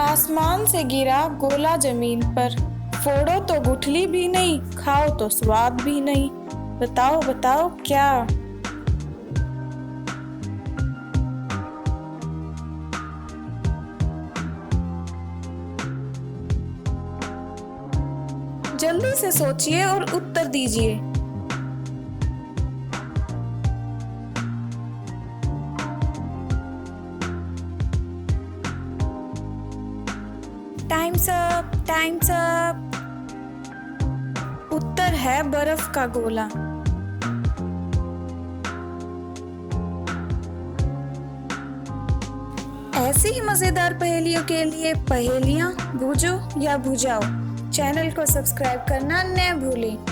आसमान से गिरा गोला ज़मीन पर। फोड़ो तो गुठली भी नहीं, खाओ तो स्वाद भी नहीं। बताओ बताओ क्या? जल्दी से सोचिए और उत्तर दीजिए। टाइम्स अप टाइम्स अप उत्तर है बर्फ़ का गोला। ऐसी ही मज़ेदार पहेलियों के लिए पहेलियाँ भूजो या भुजाओ चैनल को सब्सक्राइब करना न भूलें।